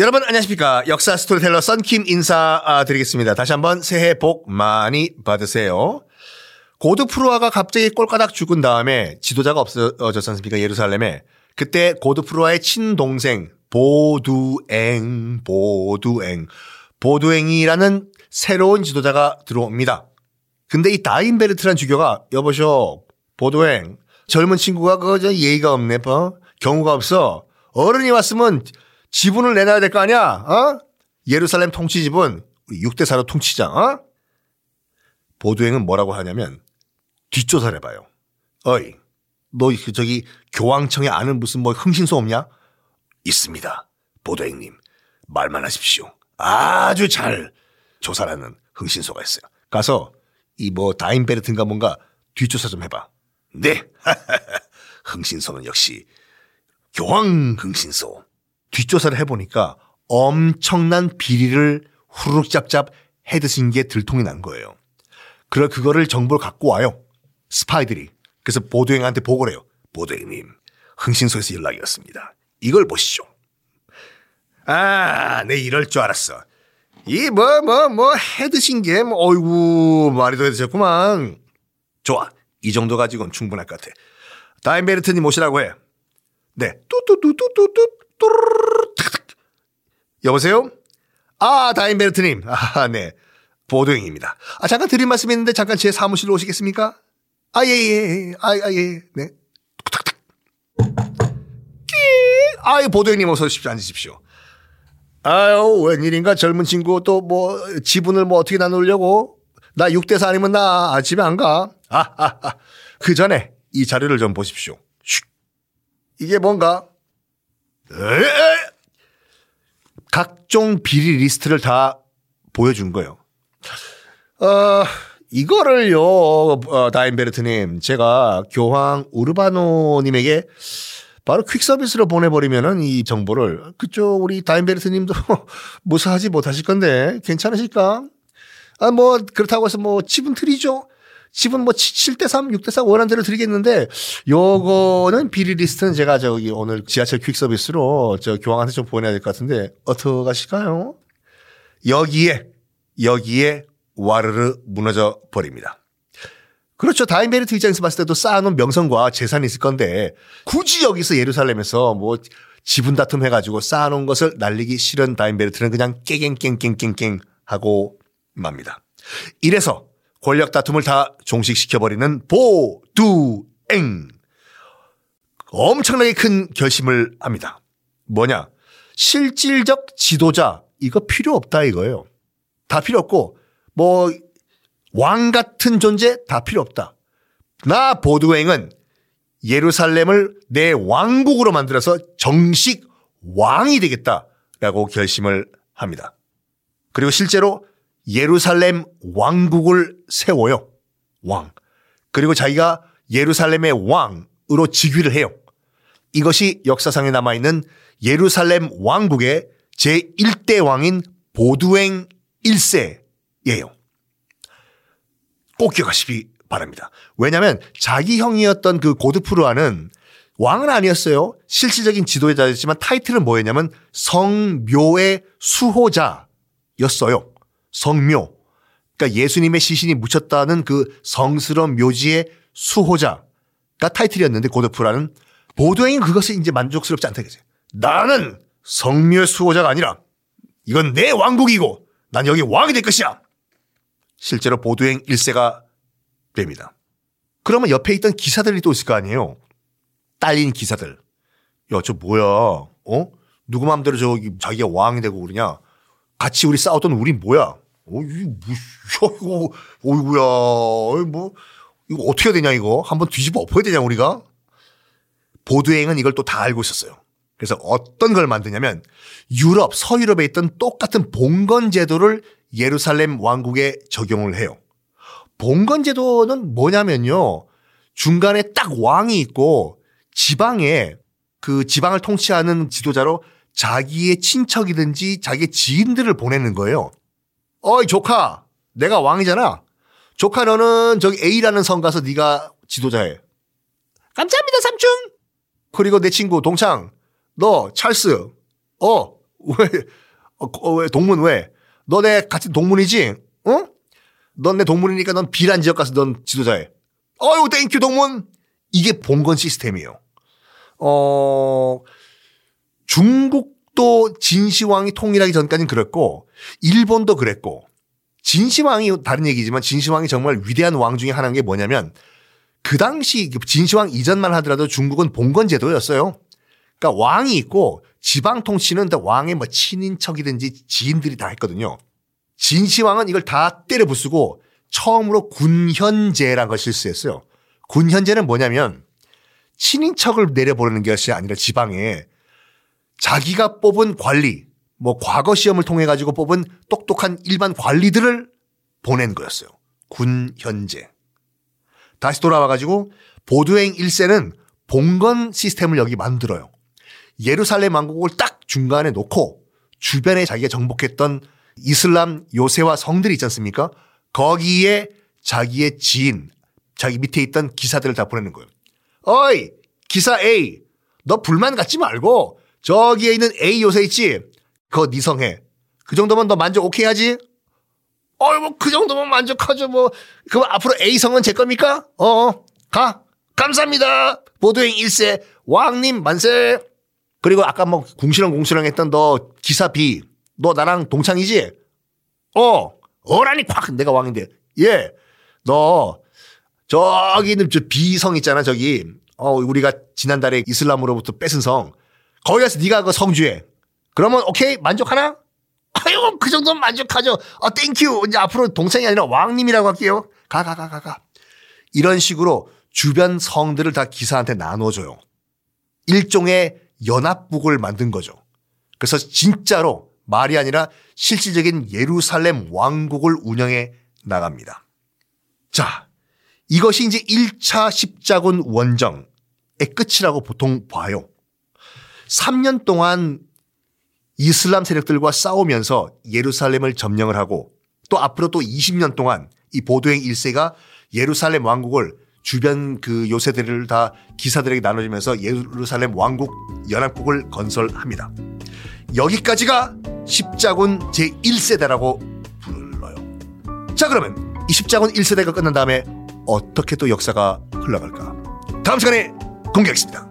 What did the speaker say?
여러분 안녕하십니까? 역사 스토리텔러 썬킴 인사드리겠습니다. 다시 한번 새해 복 많이 받으세요. 고드프루아가 갑자기 꼴까닥 죽은 다음에 지도자가 없어졌지 않습니까? 예루살렘에. 그때 고드프루아의 친동생 보두엥 보두엥 보두엥이라는 새로운 지도자가 들어옵니다. 근데 이 다인베르트란 주교가 여보쇼 보두엥 젊은 친구가 그저 예의가 없네 뭐. 경우가 없어. 어른이 왔으면 지분을 내놔야 될 거 아니야? 어? 예루살렘 통치 지분 6대 4로 통치자. 어? 보도행은 뭐라고 하냐면 뒷조사를 해봐요. 어이, 너 저기 교황청에 아는 무슨 뭐 흥신소 없냐? 있습니다. 보도행님 말만 하십시오. 아주 잘 조사라는 흥신소가 있어요. 가서 이 뭐 다인베르트인가 뭔가 뒷조사 좀 해봐. 네. 흥신소는 역시 교황 흥신소. 뒷조사를 해보니까 엄청난 비리를 후루룩 짭짭 해드신 게 들통이 난 거예요. 그래 그거를 정보를 갖고 와요. 스파이들이. 그래서 보도행한테 보고를 해요. 보도행님, 흥신소에서 연락이 왔습니다. 이걸 보시죠. 아, 내 이럴 줄 알았어. 이 뭐 뭐 뭐 해드신 게 뭐 어이구 말이 더 해드셨구만. 좋아. 이 정도 가지고는 충분할 것 같아. 다인베르트님 모시라고 해. 네. 뚜뚜뚜뚜뚜뚜 여보세요? 아, 다인베르트님. 아, 네. 보도행입니다. 아, 잠깐 드릴 말씀 있는데 잠깐 제 사무실로 오시겠습니까? 아, 예, 예, 예. 아, 아 예. 네. 탁탁. 끼. 아유, 보도행님 어서 오십시오. 앉으십시오. 아유, 웬일인가 젊은 친구 또 뭐 지분을 뭐 어떻게 나누려고? 나 6대 4 아니면 나 아, 집에 안 가. 아, 아, 아. 그 전에 이 자료를 좀 보십시오. 슉. 이게 뭔가? 각종 비리 리스트를 다 보여준 거예요. 어, 이거를요, 어, 다인베르트님, 제가 교황 우르바노님에게 바로 퀵 서비스로 보내버리면은 이 정보를 그쪽 우리 다인베르트님도 무사하지 못하실 건데 괜찮으실까? 아, 뭐, 그렇다고 해서 뭐, 지분 드리죠? 지분 뭐 7대3, 6대4 원하는 대로 드리겠는데 요거는 비리 리스트는 제가 저기 오늘 지하철 퀵 서비스로 저 교황한테 좀 보내야 될 것 같은데 어떻게 가실까요? 여기에 여기에 와르르 무너져 버립니다. 그렇죠. 다인베르트 입장에서 봤을 때도 쌓아놓은 명성과 재산이 있을 건데 굳이 여기서 예루살렘에서 뭐 지분 다툼 해가지고 쌓아놓은 것을 날리기 싫은 다인베르트는 그냥 깨갱깽깽깽깽 하고 맙니다. 이래서 권력 다툼을 다 종식시켜버리는 보두엥. 엄청나게 큰 결심을 합니다. 뭐냐? 실질적 지도자, 이거 필요 없다 이거예요. 다 필요 없고, 뭐, 왕 같은 존재 다 필요 없다. 나 보두행은 예루살렘을 내 왕국으로 만들어서 정식 왕이 되겠다라고 결심을 합니다. 그리고 실제로 예루살렘 왕국을 세워요. 왕. 그리고 자기가 예루살렘의 왕으로 즉위를 해요. 이것이 역사상에 남아있는 예루살렘 왕국의 제1대 왕인 보두행 1세예요. 꼭 기억하시기 바랍니다. 왜냐하면 자기 형이었던 그 고드프루아는 왕은 아니었어요. 실질적인 지도자였지만 타이틀은 뭐였냐면 성묘의 수호자였어요. 성묘. 그러니까 예수님의 시신이 묻혔다는 그 성스러운 묘지의 수호자가 타이틀이었는데 고드프라는 보도행이 그것이 이제 만족스럽지 않다 이거죠. 나는 성묘의 수호자가 아니라 이건 내 왕국이고 난 여기 왕이 될 것이야. 실제로 보도행 1세가 됩니다. 그러면 옆에 있던 기사들이 또 있을 거 아니에요. 딸린 기사들. 야, 저 뭐야? 어? 누구 마음대로 저기 자기가 왕이 되고 그러냐? 같이 우리 싸웠던 우리 뭐야? 어, 이거, 뭐, 어이구야, 뭐, 이거 어떻게 해야 되냐, 이거? 한번 뒤집어 엎어야 되냐, 우리가? 보드행은 이걸 또 다 알고 있었어요. 그래서 어떤 걸 만드냐면 유럽, 서유럽에 있던 똑같은 봉건 제도를 예루살렘 왕국에 적용을 해요. 봉건 제도는 뭐냐면요. 중간에 딱 왕이 있고 지방에 그 지방을 통치하는 지도자로 자기의 친척이든지 자기의 지인들을 보내는 거예요. 어이 조카, 내가 왕이잖아. 조카 너는 저기 A라는 성 가서 네가 지도자해. 감사합니다 삼촌. 그리고 내 친구 동창, 너 찰스, 어 왜, 어, 어, 왜 동문 왜? 너네 같은 동문이지? 어? 넌 내 동문이니까 넌 비란 지역 가서 넌 지도자해. 어유 thank you 동문. 이게 봉건 시스템이에요. 어, 중국 도 진시황이 통일하기 전까지는 그랬고, 일본도 그랬고, 진시황이 다른 얘기지만 진시황이 정말 위대한 왕 중에 하나인 게 뭐냐면 그 당시 진시황 이전만 하더라도 중국은 봉건 제도였어요. 그러니까 왕이 있고 지방 통치는 왕의 뭐 친인척이든지 지인들이 다 했거든요. 진시황은 이걸 다 때려 부수고 처음으로 군현제라는 걸 실시했어요. 군현제는 뭐냐면 친인척을 내려보내는 것이 아니라 지방에 자기가 뽑은 관리, 뭐 과거 시험을 통해 가지고 뽑은 똑똑한 일반 관리들을 보낸 거였어요. 군 현재. 다시 돌아와 가지고 보도행 1세는 봉건 시스템을 여기 만들어요. 예루살렘 왕국을 딱 중간에 놓고 주변에 자기가 정복했던 이슬람 요새와 성들이 있지 않습니까? 거기에 자기의 지인, 자기 밑에 있던 기사들을 다 보내는 거예요. 어이, 기사 A, 너 불만 갖지 말고 저기에 있는 A 요새 있지? 그거 니성해. 그 정도면 너 만족 오케이 하지? 어이, 뭐, 그 정도면 만족하죠. 뭐, 그럼 앞으로 A성은 제 겁니까? 어, 어, 가. 감사합니다. 보도행 1세, 왕님 만세. 그리고 아까 뭐, 궁시렁 궁시렁 했던 너 기사 B, 너 나랑 동창이지? 어, 어라니 콱! 내가 왕인데. 예. 너, 저기 있는 저 B성 있잖아, 저기. 어, 우리가 지난달에 이슬람으로부터 뺏은 성. 거기 가서 네가 그 성주해. 그러면 오케이 만족하나? 아유 그 정도면 만족하죠. 아 thank you 이제 앞으로 동생이 아니라 왕님이라고 할게요. 가 가 가 가 가. 이런 식으로 주변 성들을 다 기사한테 나눠줘요. 일종의 연합국을 만든 거죠. 그래서 진짜로 말이 아니라 실질적인 예루살렘 왕국을 운영해 나갑니다. 자, 이것이 이제 1차 십자군 원정의 끝이라고 보통 봐요. 3년 동안 이슬람 세력들과 싸우면서 예루살렘을 점령을 하고 또 앞으로 또 20년 동안 이 보도행 1세가 예루살렘 왕국을 주변 그 요새들을 다 기사들에게 나눠주면서 예루살렘 왕국 연합국을 건설합니다. 여기까지가 십자군 제1세대라고 불러요. 자 그러면 이 십자군 1세대가 끝난 다음에 어떻게 또 역사가 흘러갈까? 다음 시간에 공개하겠습니다.